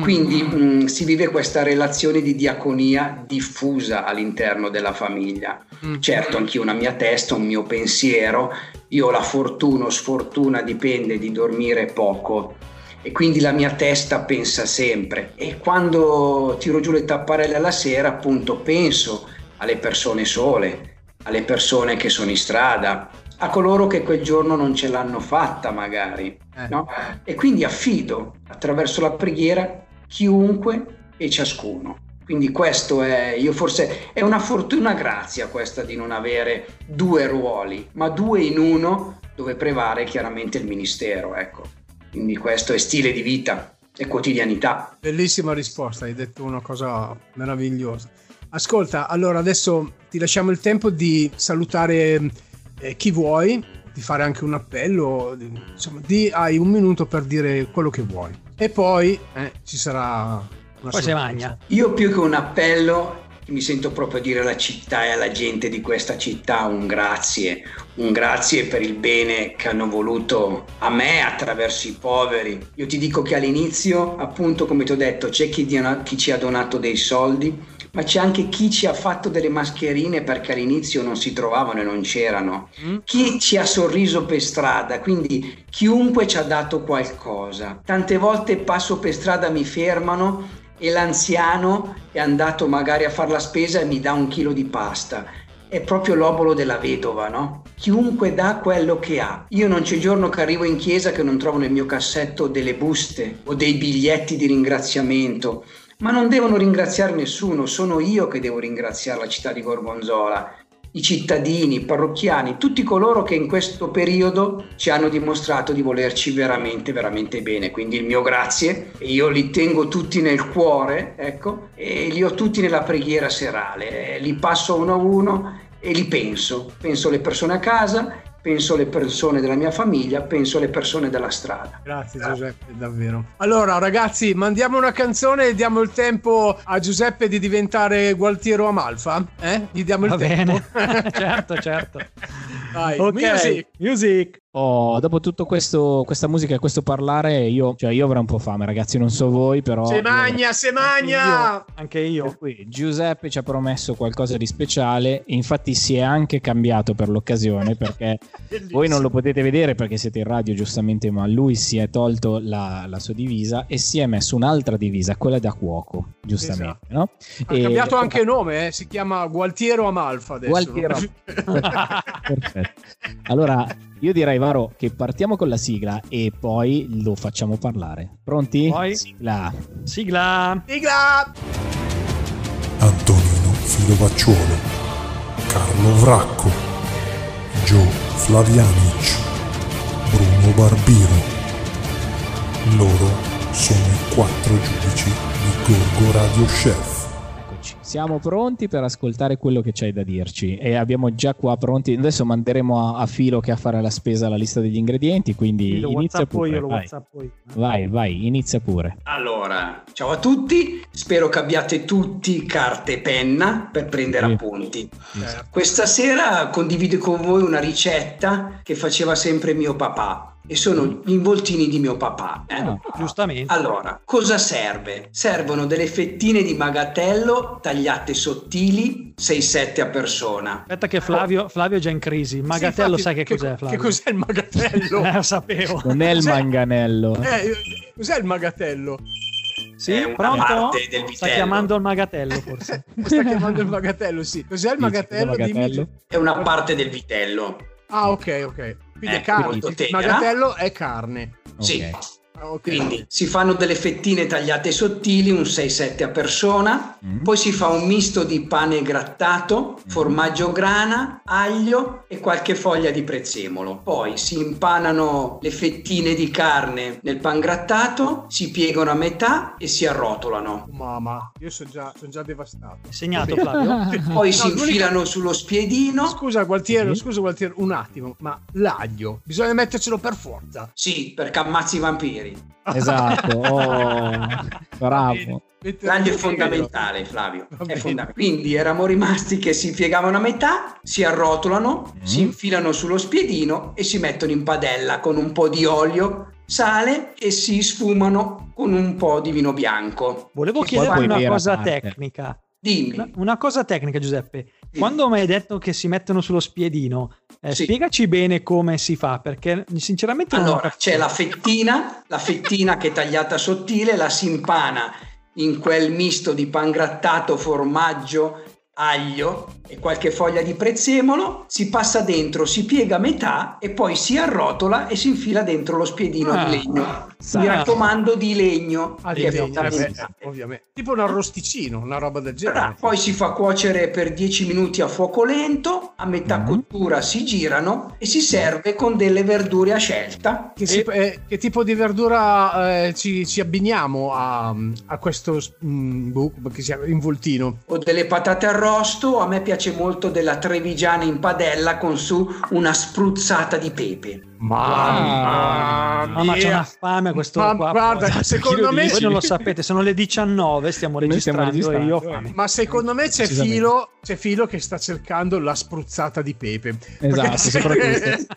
Quindi mh, si vive questa relazione di diaconia diffusa all'interno della famiglia. Mm. Certo, anch'io una mia testa, un mio pensiero, io ho la fortuna o sfortuna, dipende, di dormire poco e quindi la mia testa pensa sempre e quando tiro giù le tapparelle alla sera appunto penso alle persone sole, alle persone che sono in strada, a coloro che quel giorno non ce l'hanno fatta magari, Eh. no? E quindi affido attraverso la preghiera chiunque e ciascuno. Quindi questo è, io forse è una fortuna grazia questa di non avere due ruoli, ma due in uno dove prevale chiaramente il ministero, ecco. Quindi questo è stile di vita e quotidianità. Bellissima risposta, hai detto una cosa meravigliosa. Ascolta, allora adesso ti lasciamo il tempo di salutare eh, chi vuoi, di fare anche un appello, di- insomma, di, hai un minuto per dire quello che vuoi. E poi eh, ci sarà una Poi si magna. Io più che un appello mi sento proprio dire alla città e alla gente di questa città un grazie, un grazie per il bene che hanno voluto a me attraverso i poveri. Io ti dico che all'inizio, appunto come ti ho detto, c'è chi, chi ci ha donato dei soldi, ma c'è anche chi ci ha fatto delle mascherine perché all'inizio non si trovavano e non c'erano. Mm? Chi ci ha sorriso per strada, quindi chiunque ci ha dato qualcosa. Tante volte passo per strada, mi fermano e l'anziano è andato magari a fare la spesa e mi dà un chilo di pasta. è proprio l'obolo della vedova, no? Chiunque dà quello che ha. Io non c'è giorno che arrivo in chiesa che non trovo nel mio cassetto delle buste o dei biglietti di ringraziamento. Ma non devono ringraziare nessuno, sono io che devo ringraziare la città di Gorgonzola, i cittadini, i parrocchiani, tutti coloro che in questo periodo ci hanno dimostrato di volerci veramente, veramente bene. Quindi il mio grazie, io li tengo tutti nel cuore, ecco, e li ho tutti nella preghiera serale. Li passo uno a uno e li penso. Penso alle persone a casa, penso alle persone della mia famiglia, penso alle persone della strada. Grazie Giuseppe, davvero. Allora ragazzi, mandiamo una canzone e diamo il tempo a Giuseppe di diventare Gualtiero Amalfa. Eh? Gli diamo il Va tempo. bene. certo, certo. Dai, Ok, music. music. Oh, dopo tutto questo, questa musica e questo parlare, io, cioè io avrei un po' fame, ragazzi. Non so voi, però. Se magna, se magna! Anche io. Per cui Giuseppe ci ha promesso qualcosa di speciale. Infatti, si è anche cambiato per l'occasione perché voi non lo potete vedere perché siete in radio, giustamente. Ma lui si è tolto la, la sua divisa e si è messo un'altra divisa, quella da cuoco, giustamente. No? Ha E- cambiato anche nome, eh? si chiama Gualtiero Amalfa adesso. Gualtiero. Perfetto. Allora, io direi, Varo, che partiamo con la sigla e poi lo facciamo parlare. Pronti? Poi? Sigla. Sigla. Sigla! Antonino Filovacciuolo, Carlo Vracco, Gio Flavianic, Bruno Barbiro. Loro sono i quattro giudici di Gorgo Radio Chef. Siamo pronti per ascoltare quello che c'hai da dirci e abbiamo già qua pronti. Adesso manderemo a, a Filo che a fare la spesa la lista degli ingredienti, quindi Lo inizia WhatsApp pure. io, lo vai. Io. vai, vai, inizia pure. Allora, ciao a tutti, spero che abbiate tutti carta e penna per prendere Sì. appunti. Eh, Questa sera condivido con voi una ricetta che faceva sempre mio papà e sono gli involtini di mio papà. eh. Ah. Giustamente. Allora, cosa serve? Servono delle fettine di magatello tagliate sottili, 6-7 a persona. Aspetta che Flavio, Flavio è già in crisi. Magatello sì, sai che, infatti, cos'è Che Flavio? cos'è il magatello? Eh, lo sapevo. Non è il Cos'è? manganello. Eh, cos'è il magatello? Sì, È una pronto? parte del Sta vitello. chiamando il magatello forse. Sta chiamando il magatello, sì. Cos'è il magatello? il Dimmi. magatello. È una parte del vitello. Ah, ok, ok. Quindi Eh, è carne. magatello è carne. Sì. Ah, ok. Quindi si fanno delle fettine tagliate sottili, un 6-7 a persona, Mm. poi si fa un misto di pane grattato, formaggio grana, aglio e qualche foglia di prezzemolo. Poi si impanano le fettine di carne nel pan grattato, si piegano a metà e si arrotolano. Mamma, io sono già, sono già devastato. Segnato Flavio. Poi No, si l'unica- infilano sullo spiedino. Scusa Gualtiero, Sì. scusa Gualtiero, un attimo, ma l'aglio, bisogna mettercelo per forza. Sì, perché ammazzi i vampiri. Esatto. Oh, bravo. L'aglio è fondamentale, Flavio. È fondamentale. Quindi eravamo rimasti che si piegavano a metà, si arrotolano, Mm. si infilano sullo spiedino e si mettono in padella con un po' di olio, sale e si sfumano con un po' di vino bianco. Volevo poi una cosa parte. tecnica. Dimmi. Una- Una cosa tecnica, Giuseppe. Quando mi hai detto che si mettono sullo spiedino, eh, Sì. spiegaci bene come si fa, perché sinceramente Allora, c'è la fettina, la fettina che è tagliata sottile, la si impana in quel misto di pan grattato, formaggio, aglio e qualche foglia di prezzemolo, si passa dentro, si piega a metà e poi si arrotola e si infila dentro lo spiedino Ah. di legno. Sa- Mi raccomando di legno, Ah, di che è legno, eh, beh, ovviamente. Tipo un arrosticino, una roba del genere. Allora, Poi si fa cuocere per 10 minuti a fuoco lento, a metà Mhm. cottura si girano e si serve con delle verdure a scelta. Che, si- eh, che tipo di verdura eh, ci, ci abbiniamo a, a questo mm, boh, involtino? o delle patate arrosto, a me piace molto della trevigiana in padella con su una spruzzata di pepe. Mamma Mamma, c'è mia. una fame questo Ma qua. guarda, secondo me, Voi non lo sapete, sono le 19, stiamo registrando e io ho registrando. fame. ma secondo me c'è. Filo, c'è Filo che sta cercando la spruzzata di pepe. Esatto, soprattutto.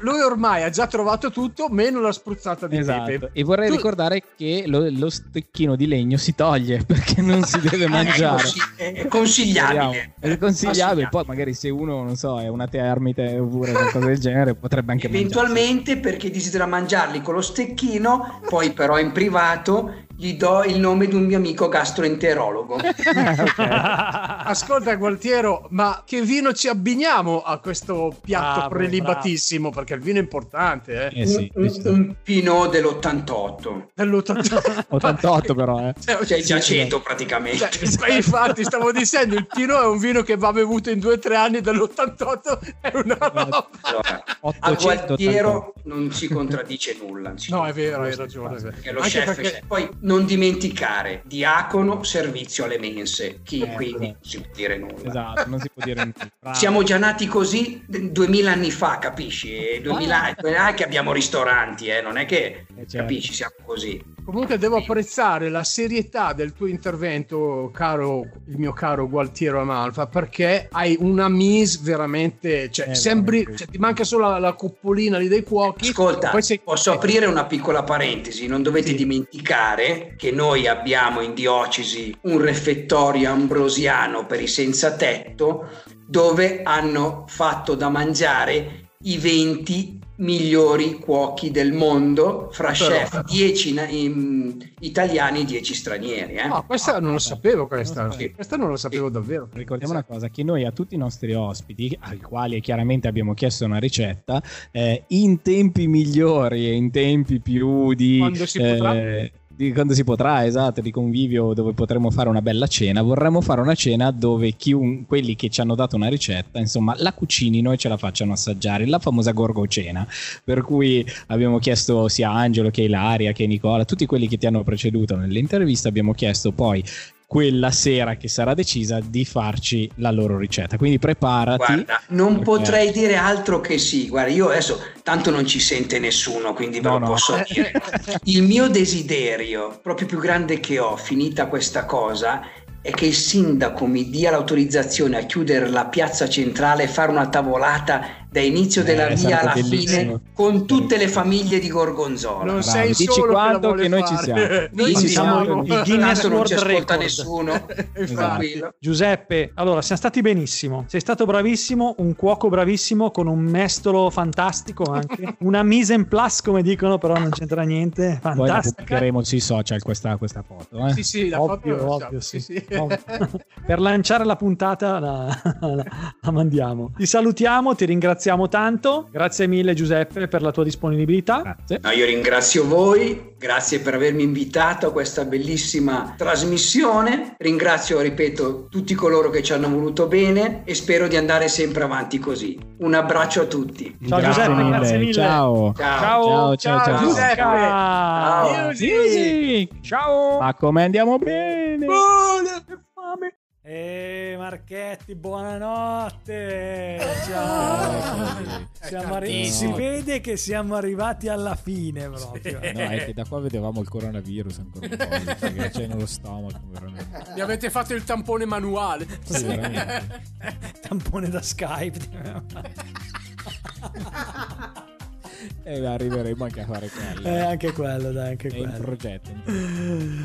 Lui ormai ha già trovato tutto, meno la spruzzata di Esatto. pepe. E vorrei Tu- ricordare che lo, lo stecchino di legno si toglie perché non si deve È, mangiare. consi- è consigliabile. È consigliabile. Poi magari se uno, non so, è una termite oppure qualcosa del genere, potrebbe anche mangiare. Eventualmente per desidera mangiarli con lo stecchino, poi però in privato gli do il nome di un mio amico gastroenterologo. Ascolta Gualtiero, ma che vino ci abbiniamo a questo piatto Bravo, prelibatissimo? Perché il vino è importante, eh. Eh sì, un, un, un Pinot dell'88. Dell'88. 88 però, eh. Cioè già ceto praticamente. Cioè, infatti stavo dicendo il Pinot è un vino che va bevuto in due o tre anni dell'88 è una roba Allora, a 888. Gualtiero non ci contraddice nulla. non no è vero hai ragione è vero. Perché lo Anche chef perché- poi non dimenticare diacono servizio alle mense chi Eh, quindi esatto. non si può dire nulla Esatto, non si può dire nulla. Siamo già nati così d- 2000 anni fa capisci E 2000 non è che abbiamo ristoranti eh, non è che Eh, certo. capisci siamo così Comunque devo apprezzare la serietà del tuo intervento, caro il mio caro Gualtiero Amalfa, perché hai una mise veramente, cioè, Eh, sembri, veramente. cioè, ti manca solo la, la coppolina lì dei cuochi. Ascolta, poi sei- posso aprire una piccola parentesi? Non dovete Sì. dimenticare che noi abbiamo in diocesi un refettorio ambrosiano per i senza tetto dove hanno fatto da mangiare i 20 migliori cuochi del mondo fra Però- chef 10 na- in- italiani e 10 stranieri. eh. No, questa non lo sapevo, questa, Non so. questa non lo sapevo davvero. Ricordiamo una cosa, che noi a tutti i nostri ospiti, ai quali chiaramente abbiamo chiesto una ricetta, eh, in tempi migliori e in tempi più di... Quando si potrà. Di quando si potrà, esatto, di convivio dove potremo fare una bella cena, vorremmo fare una cena dove chiun- quelli che ci hanno dato una ricetta, insomma, la cucinino e ce la facciano assaggiare, la famosa gorgocena, per cui abbiamo chiesto sia Angelo che Ilaria che Nicola, tutti quelli che ti hanno preceduto nell'intervista, abbiamo chiesto poi quella sera che sarà decisa di farci la loro ricetta. Quindi preparati. Guarda, non perché- potrei dire altro che sì. Guarda, io adesso tanto non ci sente nessuno, quindi ve No, lo no. posso dire. Il mio desiderio, proprio più grande che ho, finita questa cosa, è che il sindaco mi dia l'autorizzazione a chiudere la piazza centrale e fare una tavolata da inizio Eh, della via alla bellissimo. fine con tutte le famiglie di Gorgonzola. Non Bravi, sei dici solo che quando vuole che noi ci siamo. Noi ci siamo siamo. il Guinness non ci ascolta Record. nessuno. Tranquillo. Giuseppe, allora siamo stati benissimo. Sei stato bravissimo, un cuoco bravissimo con un mestolo fantastico anche. Una mise en place, come dicono, però non c'entra niente. Poi la Fantastica. pubblicheremo sui social questa, questa foto. Eh? Sì, sì, la Ovvio, foto- ovvio, sì. sì. Ovvio. per lanciare la puntata la, la- la mandiamo. Ti salutiamo, ti ringraziamo tanto. Grazie mille Giuseppe per la tua disponibilità. Grazie. No, io ringrazio voi, grazie per avermi invitato a questa bellissima trasmissione. Ringrazio, ripeto, tutti coloro che ci hanno voluto bene e spero di andare sempre avanti così. Un abbraccio a tutti. Ciao Giuseppe, grazie mille. Ciao. Ciao. Ciao, ciao, ciao. Giuseppe. Ciao. Music. Music. Ciao. Ma come andiamo bene? Che fame. E Marchetti, buonanotte. Ciao. Siamo arri- si vede che siamo arrivati alla fine proprio. No, è che da qua vedevamo il coronavirus ancora un po', perché c'è nello stomaco, veramente. Mi avete fatto il tampone manuale. Sì, veramente. Tampone da Skype. E arriveremo anche a fare quello. Eh, anche quello, dai, anche È in quello. progetto.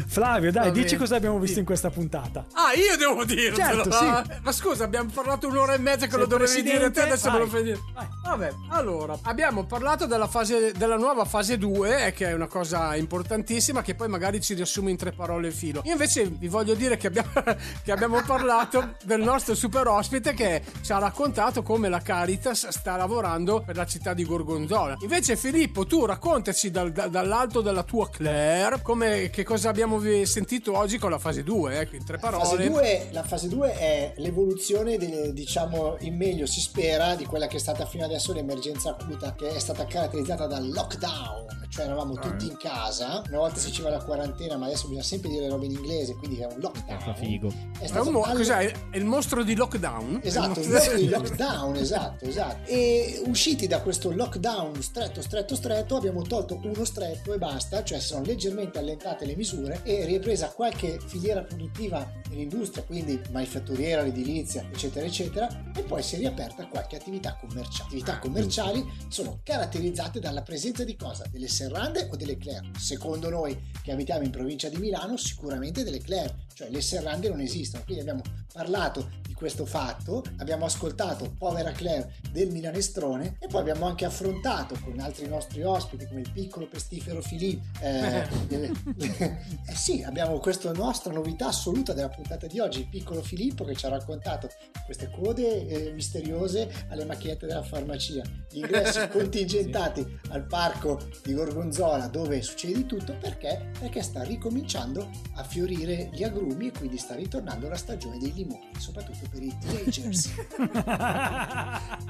Flavio, dai, Va dici bene. cosa abbiamo visto in questa puntata. Ah, io devo dirlo. Certo, sì. Ma scusa, abbiamo parlato un'ora e mezza che Sei lo dovevi dire presidente, te, adesso me lo vai. fai dire. Vai. Vabbè, allora, abbiamo parlato della, fase, della nuova fase 2, eh, che è una cosa importantissima, che poi magari ci riassume in tre parole il filo. Io invece vi voglio dire che abbiamo, che abbiamo parlato del nostro super ospite che ci ha raccontato come la Caritas sta lavorando per la città di Gorgonzola. Invece Filippo, tu raccontaci dal- da- dall'alto della tua Claire come, che cosa abbiamo sentito oggi con la fase 2, ecco, in tre La parole. fase, 2, la fase 2 è l'evoluzione, delle- diciamo, in meglio si spera, di quella che è stata fino adesso l'emergenza acuta, che è stata caratterizzata dal lockdown, cioè eravamo tutti in casa, una volta si diceva la quarantena, ma adesso bisogna sempre dire le robe in inglese, quindi è un lockdown. Fa figo. È È, stato un mo- alle- cos'è? È il mostro di lockdown? Esatto, Il il mostro- mostro di lockdown, esatto, esatto. E usciti da questo lockdown stretto, stretto, stretto, abbiamo tolto uno stretto e basta, cioè sono leggermente allentate le misure e ripresa qualche filiera produttiva nell'industria, quindi manifatturiera, l'edilizia, eccetera, eccetera, e poi si è riaperta qualche attività commerciale. Attività commerciali sono caratterizzate dalla presenza di cosa? Delle serrande o delle Claire? Secondo noi che abitiamo in provincia di Milano, sicuramente delle Claire, cioè le serrande non esistono. Quindi abbiamo parlato di questo fatto, abbiamo ascoltato Povera Claire del Milanestrone e poi abbiamo anche affrontato con altri nostri ospiti come il piccolo pestifero Filippo. Eh, eh, eh sì, abbiamo questa nostra novità assoluta della puntata di oggi, il piccolo Filippo che ci ha raccontato queste code eh, misteriose alle macchiette della farmacia, gli ingressi contingentati al parco di Gorgonzola dove succede di tutto perché? Perché sta ricominciando a fiorire gli agrumi e quindi sta ritornando la stagione dei limoni, soprattutto per i teenagers.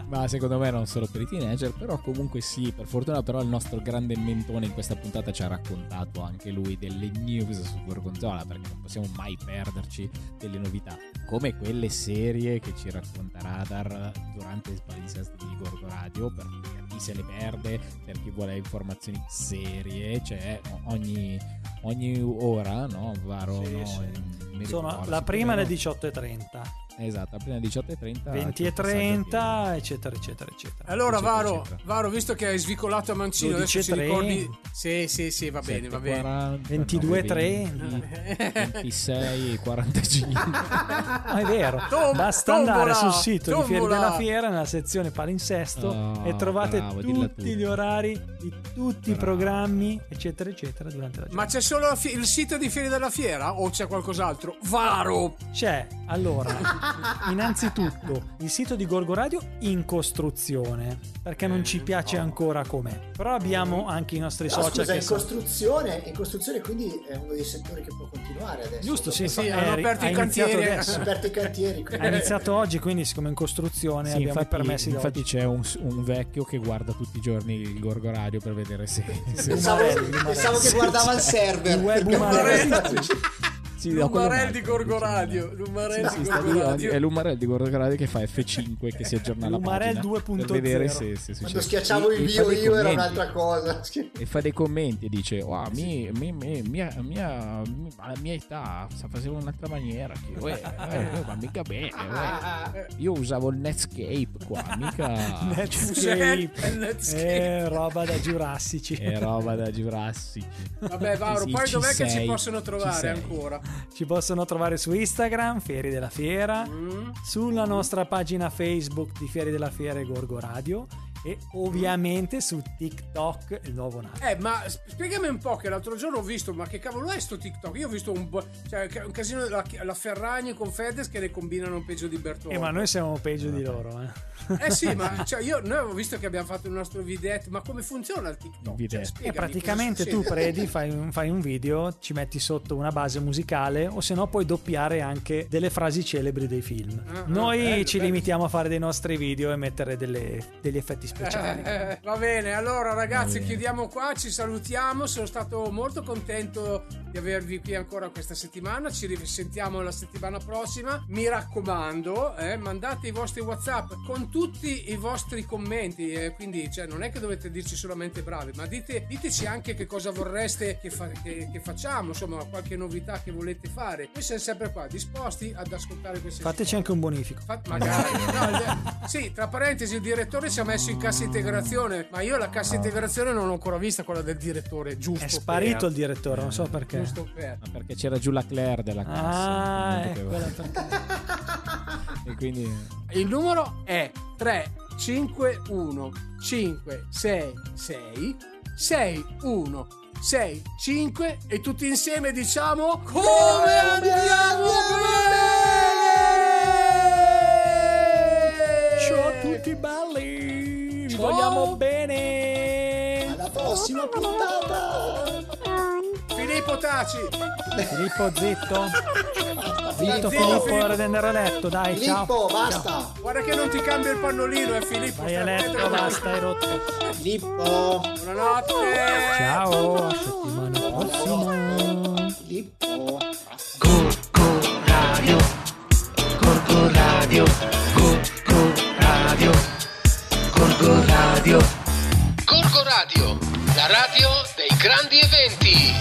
Ma secondo me non solo per i teenager, però comunque sì, per fortuna però il nostro grande mentone in questa puntata ci ha raccontato anche lui delle news su Gorgonzola, perché non possiamo mai perderci delle novità, come quelle serie che ci racconta Radar durante il palinsesto di Gorgo Radio, per chi se le perde, per chi vuole informazioni serie, c'è ogni, ogni ora, no? Varo, Sì, no? sì. Sono ricordo, la prima alle più 18.30, Esatto, prima 18.30. 20.30, eccetera, eccetera, eccetera. Allora, Eccetera, Varo, eccetera. Varo, visto che hai svicolato a mancino, adesso ci 12.30. ricordi. Sì, sì, sì, va bene, va bene. 22.30. 26 45 Ah, è vero, Tom- basta tombola, andare sul sito di Fieri tombola. della Fiera nella sezione palinsesto Oh, e trovate bravo, tutti tu. gli orari di tutti i Bravo. programmi, eccetera, eccetera, durante la Ma giornata. c'è solo il sito di Fieri della Fiera o c'è qualcos'altro? Varo! C'è allora, innanzitutto, il sito di Gorgo Radio in costruzione, perché non ci piace ancora com'è. Però abbiamo anche i nostri No, social scusa, che in sono- costruzione, in costruzione quindi è uno dei settori che può continuare adesso. Giusto, sì, Sì, eh, hanno aperto i cantieri. adesso. Sono aperti i cantieri. Ha iniziato oggi, quindi siccome in costruzione Sì, abbiamo i infatti, permessi infatti oggi. c'è un, un vecchio che guarda tutti i giorni il Gorgo Radio per vedere se, se Pensavo, pensavo che guardava il server. Il web Umarelli. Sì, L'Umarel di Gorgo Radio. L'Umarel Sì, di Gorgo Radio. è l'Umarel di Gorgo Radio che fa F5 che si aggiorna la L'Umarel pagina 2.0. per vedere se, se Quando schiacciavo il bio io era un'altra cosa. e fa dei commenti e dice wow, mi, mi- mi- mia, mia, alla mia età in un'altra maniera che, uè, eh, ma mica bene uè. io usavo il Netscape qua mica Netscape. Cos'è? Netscape. Eh, roba da giurassici. è roba da Jurassic Vabbè, Vauro, Sì, poi dov'è che ci sei, possono trovare sei. ancora? Ci possono trovare su Instagram, Fieri della Fiera, Mm? sulla nostra pagina Facebook di Fieri della Fiera e Gorgo Radio e ovviamente su TikTok, il nuovo nato. Eh, ma sp- spiegami un po' che l'altro giorno ho visto, ma che cavolo è sto TikTok? Io ho visto un, cioè, un casino la, la Ferragni con Fedez che ne combinano peggio di Bertone. Eh, ma noi siamo peggio di loro, eh. Eh sì, ma cioè, io, noi avevo visto che abbiamo fatto il nostro videtto, ma come funziona il TikTok? Il. Cioè, E spiegami praticamente cosa tu predi, fai un, fai un video, ci metti sotto una base musicale o se no puoi doppiare anche delle frasi celebri dei film. Ah, ah, Noi bello, ci bello. limitiamo a fare dei nostri video e mettere delle- degli effetti speciali. Eh, eh, va bene, allora ragazzi bene. chiudiamo qua, ci salutiamo, sono stato molto contento di avervi qui ancora questa settimana, ci risentiamo la settimana prossima, mi raccomando eh, mandate i vostri whatsapp con tutti i vostri commenti, eh, quindi cioè, non è che dovete dirci solamente bravi, ma dite, diteci anche che cosa vorreste che, fa- che- che facciamo, insomma qualche novità che volete fare, noi siamo sempre qua disposti ad ascoltare queste Fateci anche un bonifico. Fa- magari No, il- sì tra parentesi il direttore ci ha messo in cassa integrazione ma io la cassa integrazione non l'ho ancora vista quella del direttore giusto È sparito per- il direttore, non so perché. giusto per Ma perché c'era giù la Claire della cassa Ah, non ecco poteva. perché. e quindi il numero è 351 566 61 65 e tutti insieme diciamo come andiamo bene Ciao a tutti belli! Vi vogliamo bene! Alla prossima puntata. Filippo Taci Filippo zitto. Zitto Filippo, Filippo. ora di andare a letto, dai, ciao. Filippo, basta. guarda che non ti cambia il pannolino eh Filippo Vai a letto, basta, hai rotto. Filippo. buonanotte Ciao, a settimana prossima. Filippo. Radio. Gorgo Radio, la radio dei grandi eventi.